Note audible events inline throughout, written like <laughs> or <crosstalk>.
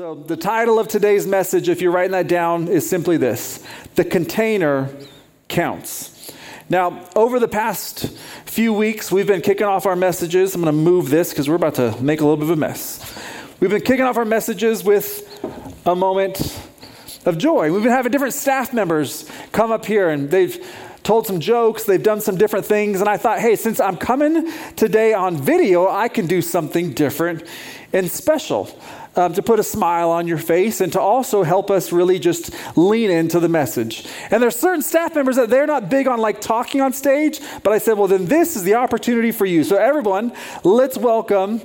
So, the title of today's message, if you're writing that down, is simply this The Container Counts. Now, over the past few weeks, we've been kicking off our messages. I'm going to move this because we're about to make a little bit of a mess. We've been kicking off our messages with a moment of joy. We've been having different staff members come up here and they've told some jokes, they've done some different things. And I thought, hey, since I'm coming today on video, I can do something different and special um, to put a smile on your face and to also help us really just lean into the message. And there's certain staff members that they're not big on like talking on stage, but I said, well, then this is the opportunity for you. So, everyone, let's welcome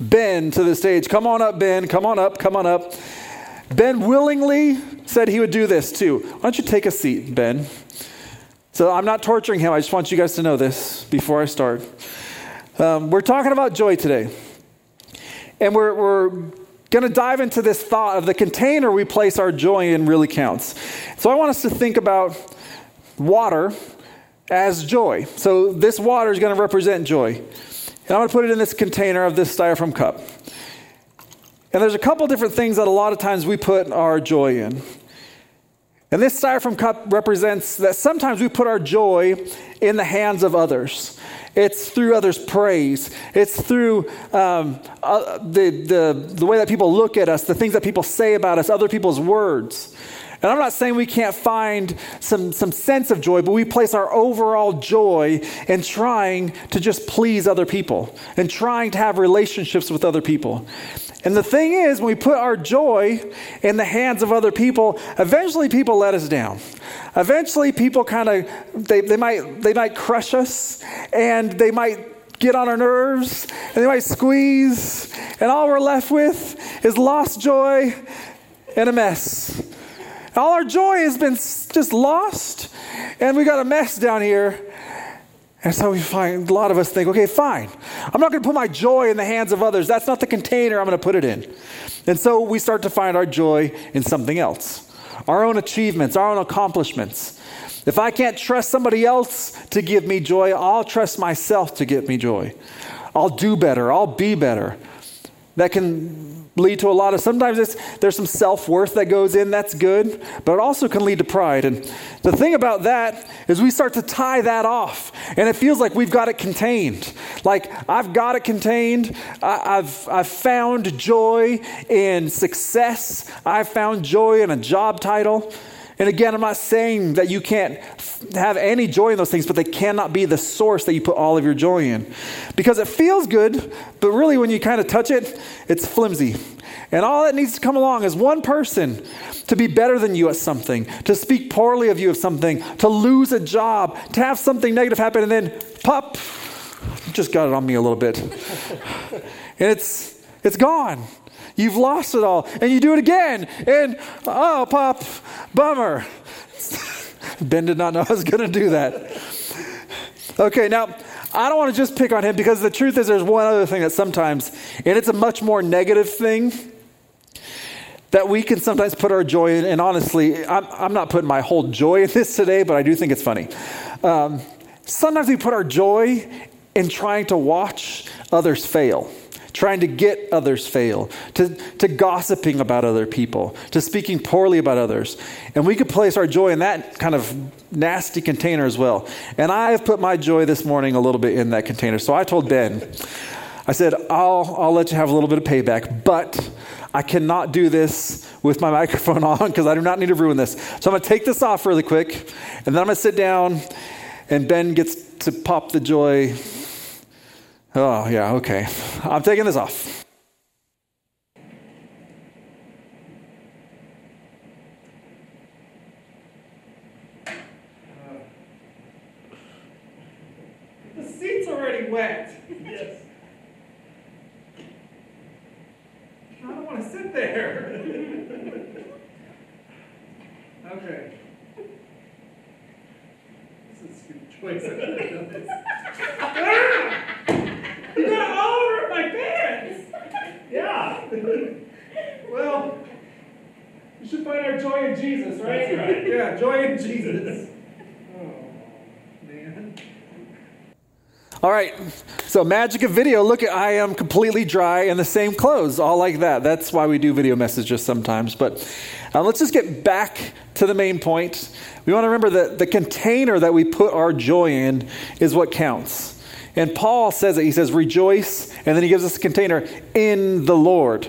Ben to the stage. Come on up, Ben. Come on up. Come on up. Ben willingly said he would do this too. Why don't you take a seat, Ben? So I'm not torturing him. I just want you guys to know this before I start. Um, we're talking about joy today. And we're, we're going to dive into this thought of the container we place our joy in really counts. So I want us to think about water as joy. So this water is going to represent joy. And I'm going to put it in this container of this styrofoam cup. And there's a couple different things that a lot of times we put our joy in. And this styrofoam cup represents that sometimes we put our joy in the hands of others. It's through others' praise. It's through um, uh, the, the, the way that people look at us, the things that people say about us, other people's words. And I'm not saying we can't find some, some sense of joy, but we place our overall joy in trying to just please other people and trying to have relationships with other people. And the thing is, when we put our joy in the hands of other people, eventually people let us down. Eventually people kind of they, they might they might crush us and they might get on our nerves and they might squeeze, and all we're left with is lost joy and a mess. All our joy has been just lost, and we got a mess down here. And so we find a lot of us think, okay, fine. I'm not going to put my joy in the hands of others. That's not the container I'm going to put it in. And so we start to find our joy in something else our own achievements, our own accomplishments. If I can't trust somebody else to give me joy, I'll trust myself to give me joy. I'll do better, I'll be better. That can lead to a lot of sometimes there's some self-worth that goes in that's good but it also can lead to pride. And the thing about that is we start to tie that off and it feels like we've got it contained. Like i've got it contained. I, have I've found joy in success. I've found joy in a job title and again, I'm not saying that you can't have any joy in those things, but they cannot be the source that you put all of your joy in. Because it feels good, but really when you kind of touch it, it's flimsy. And all that needs to come along is one person to be better than you at something, to speak poorly of you of something, to lose a job, to have something negative happen, and then pop, just got it on me a little bit. <laughs> and it's it's gone. You've lost it all. And you do it again. And oh, pop, bummer. <laughs> ben did not know I was going to do that. Okay, now I don't want to just pick on him because the truth is there's one other thing that sometimes, and it's a much more negative thing that we can sometimes put our joy in. And honestly, I'm, I'm not putting my whole joy in this today, but I do think it's funny. Um, sometimes we put our joy in trying to watch others fail trying to get others fail, to, to gossiping about other people, to speaking poorly about others. And we could place our joy in that kind of nasty container as well. And I have put my joy this morning a little bit in that container. So I told Ben, I said, I'll, I'll let you have a little bit of payback, but I cannot do this with my <laughs> microphone on because I do not need to ruin this. So I'm going to take this off really quick, and then I'm going to sit down, and Ben gets to pop the joy Oh, yeah, okay. I'm taking this off. The seat's already wet. Yes. I don't want to sit there. okay. This is a good choice. well, we should find our joy in Jesus, right? Yeah, joy in Jesus. <laughs> Oh, man. All right, so magic of video. Look at I am completely dry in the same clothes, all like that. That's why we do video messages sometimes. But uh, let's just get back to the main point. We want to remember that the container that we put our joy in is what counts. And Paul says it. He says, rejoice, and then he gives us a container in the Lord.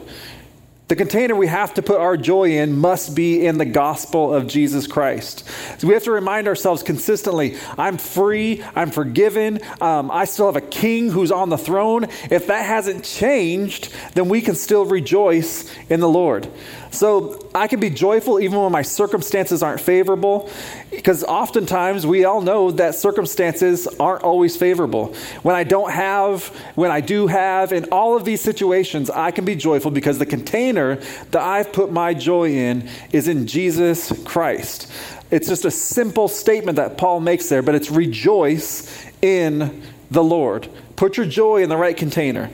The container we have to put our joy in must be in the gospel of Jesus Christ. So we have to remind ourselves consistently I'm free, I'm forgiven, um, I still have a king who's on the throne. If that hasn't changed, then we can still rejoice in the Lord. So I can be joyful even when my circumstances aren't favorable, because oftentimes we all know that circumstances aren't always favorable. When I don't have, when I do have, in all of these situations, I can be joyful because the container that I've put my joy in is in Jesus Christ. It's just a simple statement that Paul makes there, but it's rejoice in the Lord. Put your joy in the right container.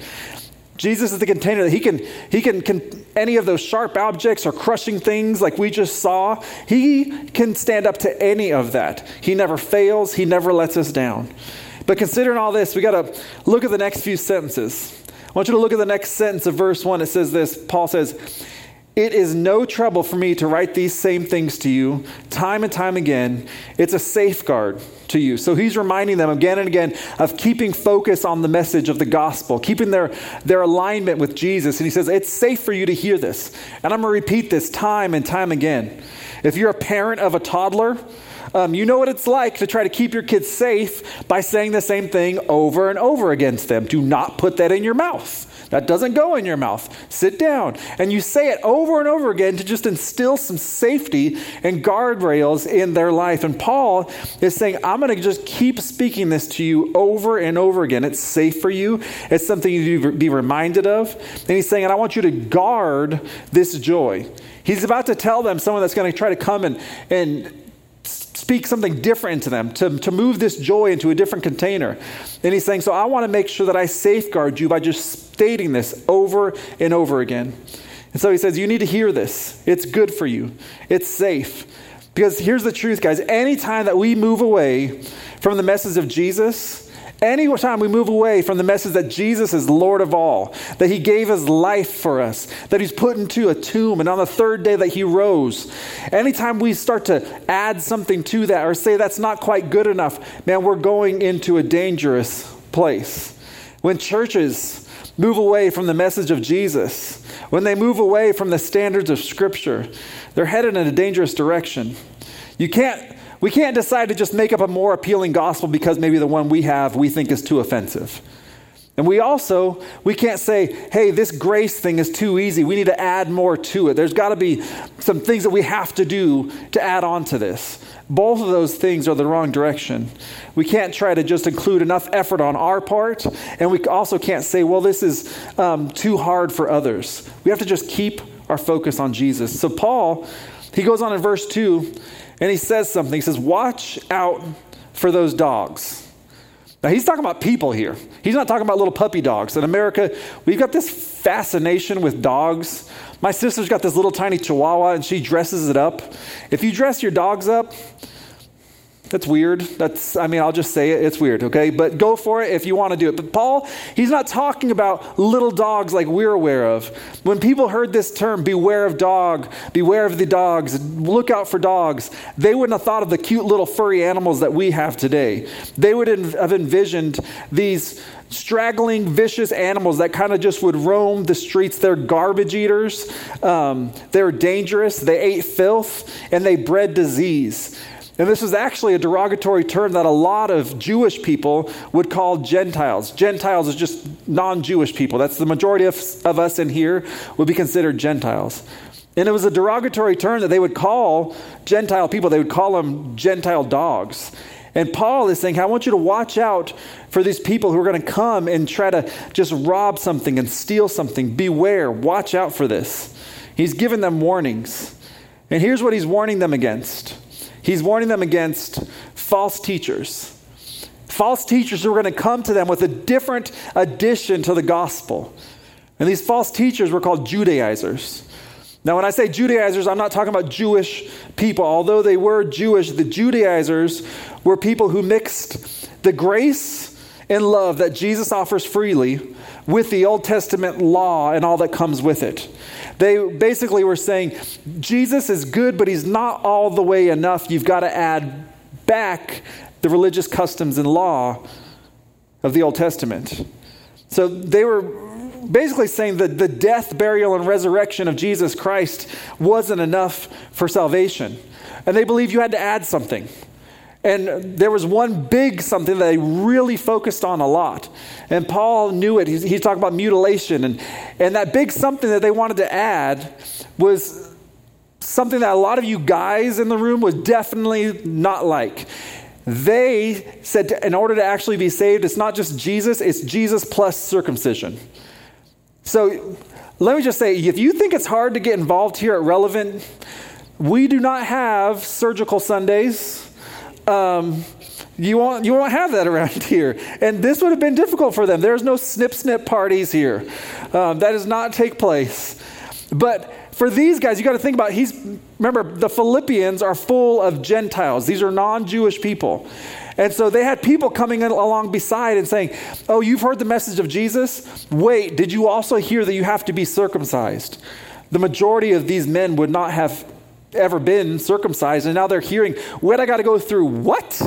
Jesus is the container that he can, he can, can, any of those sharp objects or crushing things like we just saw, he can stand up to any of that. He never fails, he never lets us down. But considering all this, we got to look at the next few sentences. I want you to look at the next sentence of verse 1. It says this Paul says, It is no trouble for me to write these same things to you time and time again. It's a safeguard to you. So he's reminding them again and again of keeping focus on the message of the gospel, keeping their, their alignment with Jesus. And he says, It's safe for you to hear this. And I'm going to repeat this time and time again. If you're a parent of a toddler, um, you know what it's like to try to keep your kids safe by saying the same thing over and over against them. Do not put that in your mouth. That doesn't go in your mouth. Sit down. And you say it over and over again to just instill some safety and guardrails in their life. And Paul is saying, I'm going to just keep speaking this to you over and over again. It's safe for you, it's something you to be reminded of. And he's saying, and I want you to guard this joy. He's about to tell them someone that's going to try to come and, and speak something different to them, to, to move this joy into a different container. And he's saying, So I want to make sure that I safeguard you by just stating this over and over again. And so he says, You need to hear this. It's good for you, it's safe. Because here's the truth, guys. Anytime that we move away from the message of Jesus, Anytime we move away from the message that Jesus is Lord of all, that He gave His life for us, that He's put into a tomb, and on the third day that He rose, anytime we start to add something to that or say that's not quite good enough, man, we're going into a dangerous place. When churches move away from the message of Jesus, when they move away from the standards of Scripture, they're headed in a dangerous direction. You can't we can't decide to just make up a more appealing gospel because maybe the one we have we think is too offensive. And we also, we can't say, hey, this grace thing is too easy. We need to add more to it. There's got to be some things that we have to do to add on to this. Both of those things are the wrong direction. We can't try to just include enough effort on our part, and we also can't say, well, this is um, too hard for others. We have to just keep our focus on Jesus. So, Paul, he goes on in verse 2 and he says something. He says, Watch out for those dogs. Now, he's talking about people here. He's not talking about little puppy dogs. In America, we've got this fascination with dogs. My sister's got this little tiny chihuahua and she dresses it up. If you dress your dogs up, that's weird. That's, I mean, I'll just say it. It's weird, okay? But go for it if you want to do it. But Paul, he's not talking about little dogs like we're aware of. When people heard this term, beware of dog, beware of the dogs, look out for dogs, they wouldn't have thought of the cute little furry animals that we have today. They would have envisioned these straggling, vicious animals that kind of just would roam the streets. They're garbage eaters, um, they're dangerous, they ate filth, and they bred disease. And this is actually a derogatory term that a lot of Jewish people would call Gentiles. Gentiles is just non Jewish people. That's the majority of, of us in here would be considered Gentiles. And it was a derogatory term that they would call Gentile people, they would call them Gentile dogs. And Paul is saying, I want you to watch out for these people who are going to come and try to just rob something and steal something. Beware, watch out for this. He's given them warnings. And here's what he's warning them against He's warning them against false teachers. False teachers who are going to come to them with a different addition to the gospel. And these false teachers were called Judaizers. Now, when I say Judaizers, I'm not talking about Jewish people. Although they were Jewish, the Judaizers were people who mixed the grace and love that Jesus offers freely with the Old Testament law and all that comes with it. They basically were saying Jesus is good, but he's not all the way enough. You've got to add back the religious customs and law of the Old Testament. So they were basically saying that the death, burial, and resurrection of Jesus Christ wasn't enough for salvation. And they believed you had to add something. And there was one big something that they really focused on a lot. And Paul knew it. He, he talked about mutilation. And, and that big something that they wanted to add was something that a lot of you guys in the room would definitely not like. They said to, in order to actually be saved, it's not just Jesus, it's Jesus plus circumcision. So let me just say if you think it's hard to get involved here at Relevant, we do not have surgical Sundays. Um, you won't, you won't have that around <laughs> here. And this would have been difficult for them. There's no snip snip parties here. Um, that does not take place. But for these guys, you got to think about he's remember the Philippians are full of Gentiles. These are non-Jewish people. And so they had people coming along beside and saying, "Oh, you've heard the message of Jesus? Wait, did you also hear that you have to be circumcised?" The majority of these men would not have ever been circumcised, and now they're hearing, what I got to go through? What?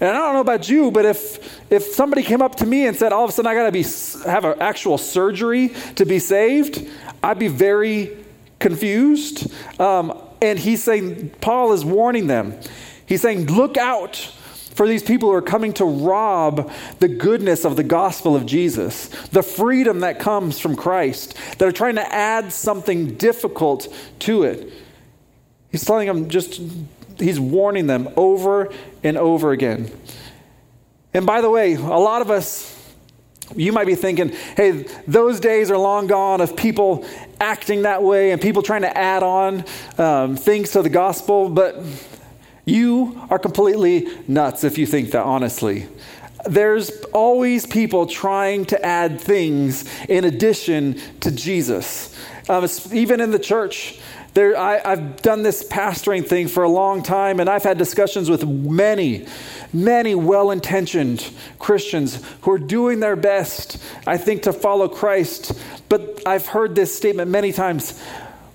And I don't know about you, but if if somebody came up to me and said, all of a sudden I got to be have an actual surgery to be saved, I'd be very confused. Um, and he's saying, Paul is warning them. He's saying, look out for these people who are coming to rob the goodness of the gospel of Jesus, the freedom that comes from Christ, that are trying to add something difficult to it. He's telling them just, he's warning them over and over again. And by the way, a lot of us, you might be thinking, hey, those days are long gone of people acting that way and people trying to add on um, things to the gospel, but you are completely nuts if you think that, honestly. There's always people trying to add things in addition to Jesus. Um, even in the church, there, I, I've done this pastoring thing for a long time, and I've had discussions with many, many well intentioned Christians who are doing their best, I think, to follow Christ. But I've heard this statement many times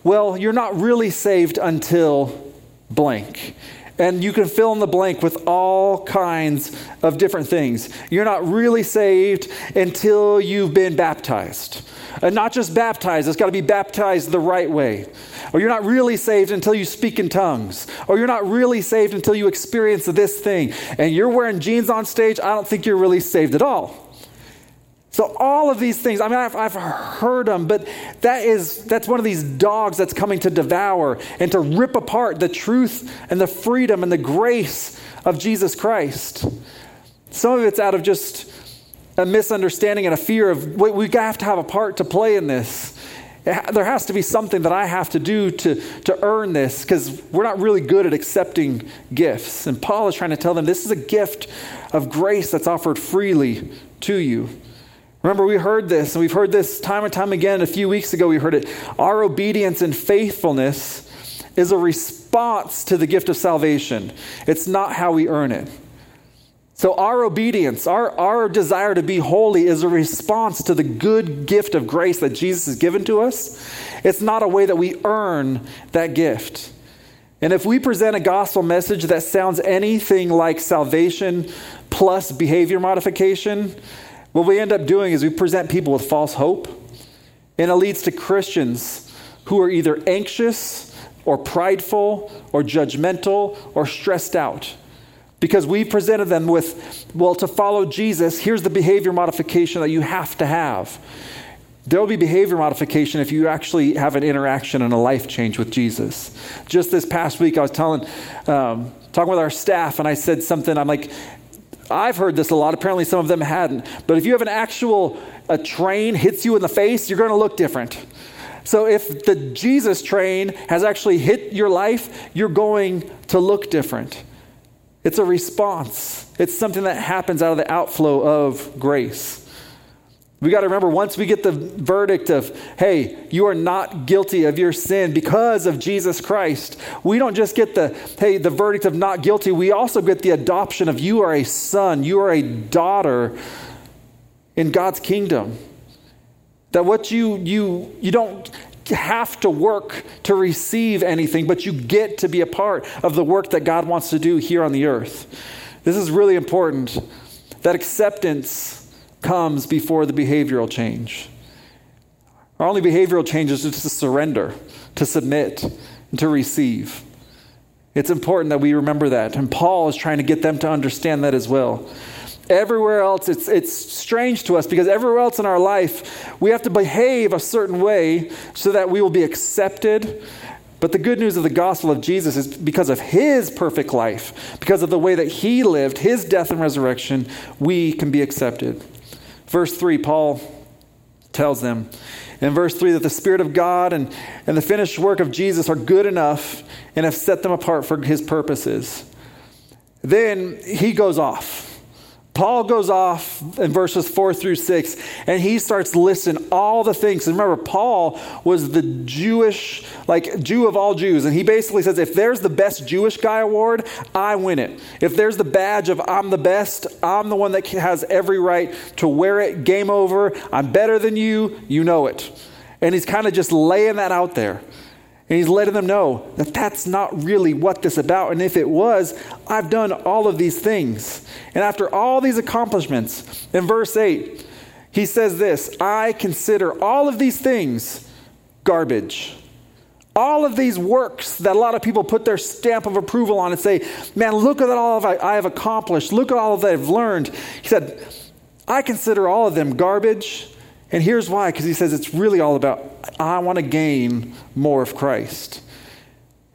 well, you're not really saved until blank. And you can fill in the blank with all kinds of different things. You're not really saved until you've been baptized. And not just baptized, it's got to be baptized the right way. Or you're not really saved until you speak in tongues. Or you're not really saved until you experience this thing. And you're wearing jeans on stage, I don't think you're really saved at all. So all of these things, I mean, I've, I've, heard them, but that is that's one of these dogs that's coming to devour and to rip apart the truth and the freedom and the grace of Jesus Christ. Some of it's out of just a misunderstanding and a fear of we, we have to have a part to play in this. There has to be something that I have to do to, to earn this because we're not really good at accepting gifts. And Paul is trying to tell them this is a gift of grace that's offered freely to you. Remember, we heard this, and we've heard this time and time again. A few weeks ago, we heard it. Our obedience and faithfulness is a response to the gift of salvation, it's not how we earn it. So, our obedience, our, our desire to be holy, is a response to the good gift of grace that Jesus has given to us. It's not a way that we earn that gift. And if we present a gospel message that sounds anything like salvation plus behavior modification, what we end up doing is we present people with false hope, and it leads to Christians who are either anxious or prideful or judgmental or stressed out because we presented them with, well, to follow Jesus, here's the behavior modification that you have to have. There will be behavior modification if you actually have an interaction and a life change with Jesus. Just this past week, I was telling, um, talking with our staff, and I said something. I'm like, I've heard this a lot. Apparently, some of them hadn't. But if you have an actual a train hits you in the face, you're going to look different. So if the Jesus train has actually hit your life, you're going to look different. It's a response, it's something that happens out of the outflow of grace. We got to remember once we get the verdict of, hey, you are not guilty of your sin because of Jesus Christ, we don't just get the, hey, the verdict of not guilty, we also get the adoption of you are a son, you are a daughter in God's kingdom. That what you, you, you don't have to work to receive anything, but you get to be a part of the work that God wants to do here on the earth. This is really important that acceptance comes before the behavioral change. Our only behavioral change is just to surrender, to submit, and to receive. It's important that we remember that. And Paul is trying to get them to understand that as well. Everywhere else, it's, it's strange to us because everywhere else in our life, we have to behave a certain way so that we will be accepted. But the good news of the gospel of Jesus is because of his perfect life, because of the way that he lived, his death and resurrection, we can be accepted. Verse 3, Paul tells them in verse 3 that the Spirit of God and, and the finished work of Jesus are good enough and have set them apart for his purposes. Then he goes off Paul goes off in verses four through six, and he starts listing all the things. And remember, Paul was the Jewish, like Jew of all Jews, and he basically says, if there's the best Jewish guy award, I win it. If there's the badge of I'm the best, I'm the one that has every right to wear it. Game over. I'm better than you. You know it. And he's kind of just laying that out there. And he's letting them know that that's not really what this about. And if it was, I've done all of these things. And after all these accomplishments, in verse 8, he says this I consider all of these things garbage. All of these works that a lot of people put their stamp of approval on and say, Man, look at all of I have accomplished. Look at all that I've learned. He said, I consider all of them garbage and here's why because he says it's really all about I want to gain more of Christ.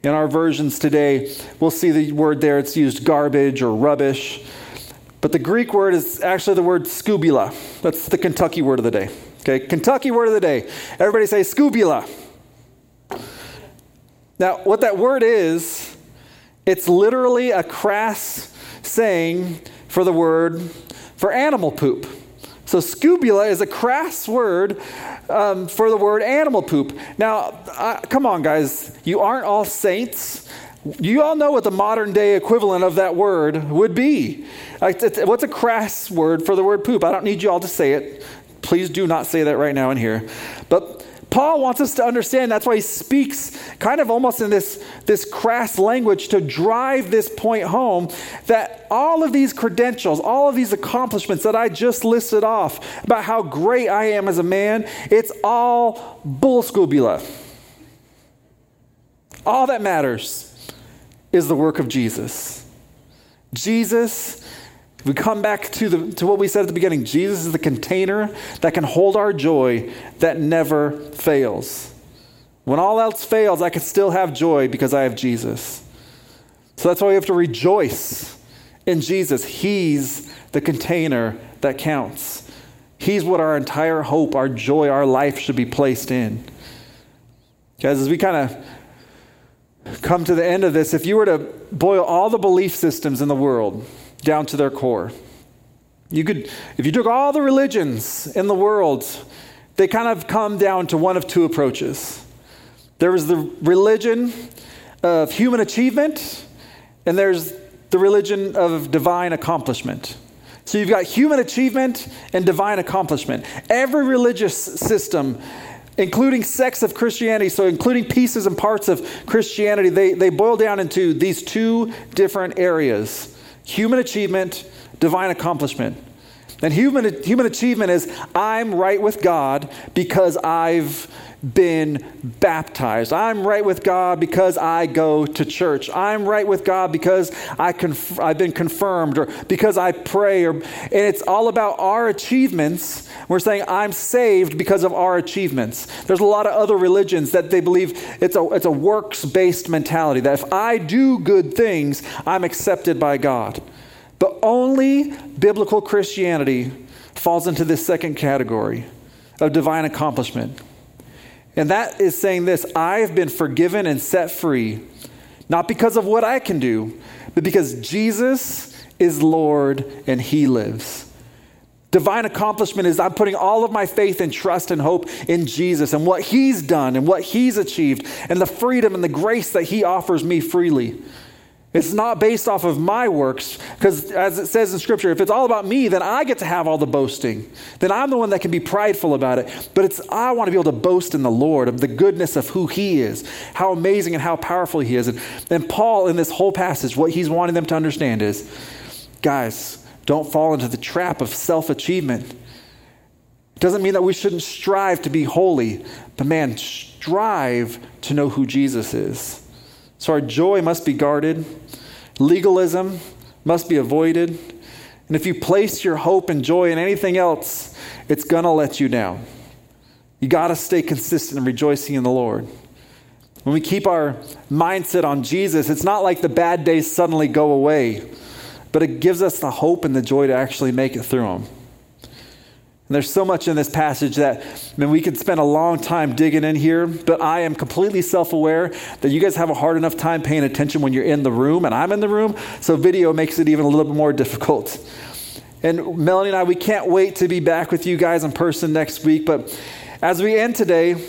In our versions today, we'll see the word there, it's used garbage or rubbish. But the Greek word is actually the word skubala. That's the Kentucky word of the day. Okay, Kentucky word of the day. Everybody say skubala. Now, what that word is, it's literally a crass saying for the word for animal poop. So, skubala is a crass word um, for the word animal poop. Now, uh, come on, guys. You aren't all saints. You all know what the modern day equivalent of that word would be. what's a crass word for the word poop? I don't need you all to say it. Please do not say that right now in here. But Paul wants us to understand that's why he speaks kind of almost in this, this crass language to drive this point home that all of these credentials, all of these accomplishments that I just listed off about how great I am as a man, it's all bull skubala. All that matters is the work of Jesus. Jesus we come back to, the, to what we said at the beginning Jesus is the container that can hold our joy that never fails. When all else fails, I can still have joy because I have Jesus. So that's why we have to rejoice in Jesus. He's the container that counts. He's what our entire hope, our joy, our life should be placed in. Guys, as we kind of come to the end of this, if you were to boil all the belief systems in the world, down to their core. You could, if you took all the religions in the world, they kind of come down to one of two approaches. There is the religion of human achievement, and there's the religion of divine accomplishment. So you've got human achievement and divine accomplishment. Every religious system, including sects of Christianity, so including pieces and parts of Christianity, they, they boil down into these two different areas human achievement, divine accomplishment. And human, human achievement is I'm right with God because I've been baptized. I'm right with God because I go to church. I'm right with God because I conf- I've been confirmed or because I pray. Or, and it's all about our achievements. We're saying I'm saved because of our achievements. There's a lot of other religions that they believe it's a, it's a works based mentality that if I do good things, I'm accepted by God. But only biblical Christianity falls into this second category of divine accomplishment. And that is saying this I have been forgiven and set free, not because of what I can do, but because Jesus is Lord and He lives. Divine accomplishment is I'm putting all of my faith and trust and hope in Jesus and what He's done and what He's achieved and the freedom and the grace that He offers me freely. It's not based off of my works, because as it says in Scripture, if it's all about me, then I get to have all the boasting. Then I'm the one that can be prideful about it. But it's I want to be able to boast in the Lord of the goodness of who He is, how amazing and how powerful He is. And, and Paul, in this whole passage, what he's wanting them to understand is, guys, don't fall into the trap of self achievement. Doesn't mean that we shouldn't strive to be holy, but man, strive to know who Jesus is. So our joy must be guarded, legalism must be avoided. And if you place your hope and joy in anything else, it's going to let you down. You got to stay consistent in rejoicing in the Lord. When we keep our mindset on Jesus, it's not like the bad days suddenly go away, but it gives us the hope and the joy to actually make it through them. And there's so much in this passage that, I mean, we could spend a long time digging in here, but I am completely self aware that you guys have a hard enough time paying attention when you're in the room and I'm in the room, so video makes it even a little bit more difficult. And Melanie and I, we can't wait to be back with you guys in person next week. But as we end today,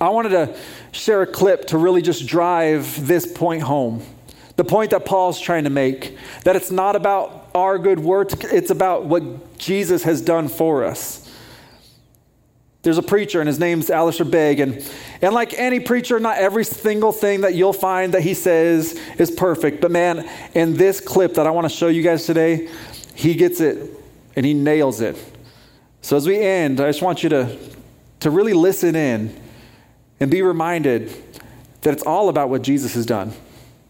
I wanted to share a clip to really just drive this point home. The point that Paul's trying to make that it's not about our good works, it's about what Jesus has done for us. There's a preacher, and his name's Alistair Begg. And, and like any preacher, not every single thing that you'll find that he says is perfect. But man, in this clip that I want to show you guys today, he gets it and he nails it. So as we end, I just want you to, to really listen in and be reminded that it's all about what Jesus has done.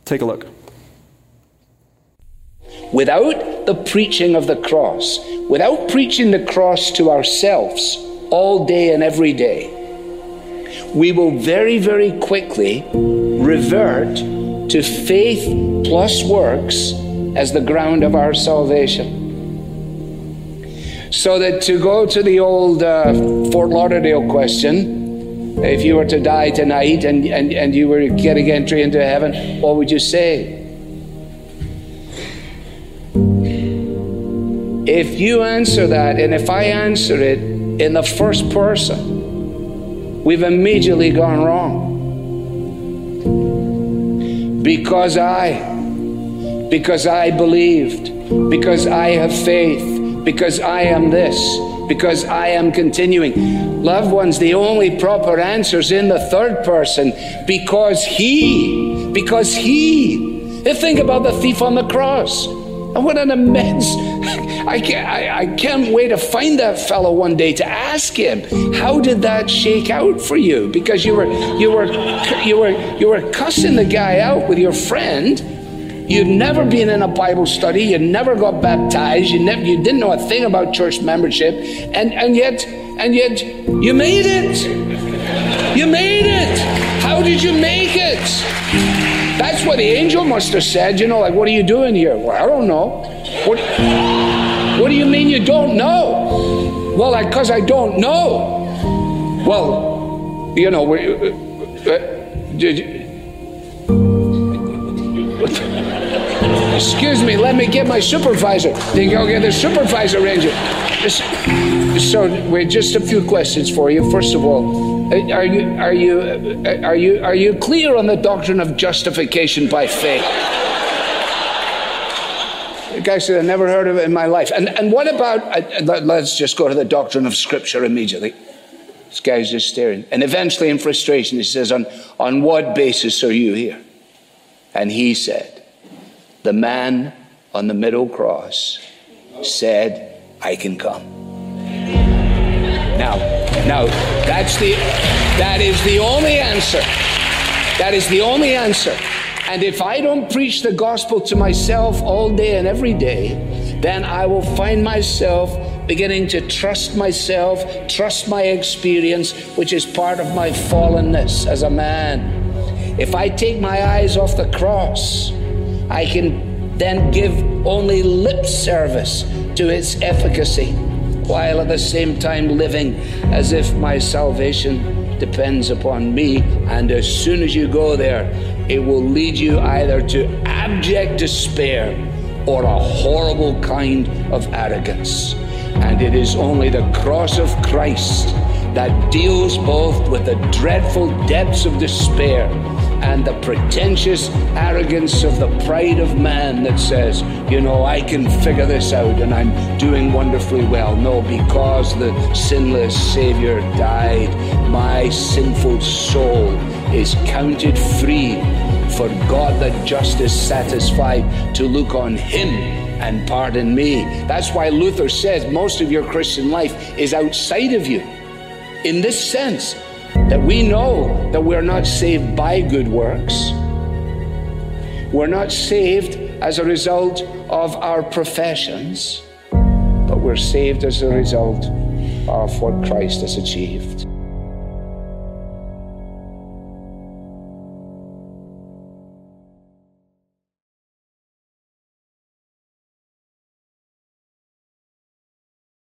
Take a look. Without the preaching of the cross, without preaching the cross to ourselves all day and every day, we will very, very quickly revert to faith plus works as the ground of our salvation. So that to go to the old uh, Fort Lauderdale question, if you were to die tonight and, and, and you were getting entry into heaven, what would you say? If you answer that, and if I answer it in the first person, we've immediately gone wrong. Because I, because I believed, because I have faith, because I am this, because I am continuing. Loved ones, the only proper answer is in the third person because He, because He. Think about the thief on the cross. And what an immense I can't, I, I can't wait to find that fellow one day to ask him, how did that shake out for you? Because you were, you were, you were, you were cussing the guy out with your friend. You'd never been in a Bible study. You never got baptized. You never, you didn't know a thing about church membership, and and yet, and yet, you made it. You made it. How did you make it? That's what the angel must have said. You know, like, what are you doing here? Well, I don't know. What, what do you mean you don't know? Well, because I, I, don't know. Well, you know, we, uh, uh, <laughs> excuse me, let me get my supervisor. They go get the supervisor ranger. So, wait, just a few questions for you. First of all, uh, are you are you uh, are you are you clear on the doctrine of justification by faith? Said, I never heard of it in my life. And, and what about, let's just go to the doctrine of Scripture immediately. This guy's just staring. And eventually, in frustration, he says, on, on what basis are you here? And he said, The man on the middle cross said, I can come. Now, now that's the that is the only answer. That is the only answer. And if I don't preach the gospel to myself all day and every day, then I will find myself beginning to trust myself, trust my experience, which is part of my fallenness as a man. If I take my eyes off the cross, I can then give only lip service to its efficacy, while at the same time living as if my salvation depends upon me. And as soon as you go there, it will lead you either to abject despair or a horrible kind of arrogance. And it is only the cross of Christ that deals both with the dreadful depths of despair and the pretentious arrogance of the pride of man that says, you know, I can figure this out and I'm doing wonderfully well. No, because the sinless Savior died, my sinful soul is counted free for God the just is satisfied to look on Him and pardon me. That's why Luther says most of your Christian life is outside of you. In this sense, that we know that we're not saved by good works. We're not saved as a result of our professions, but we're saved as a result of what Christ has achieved.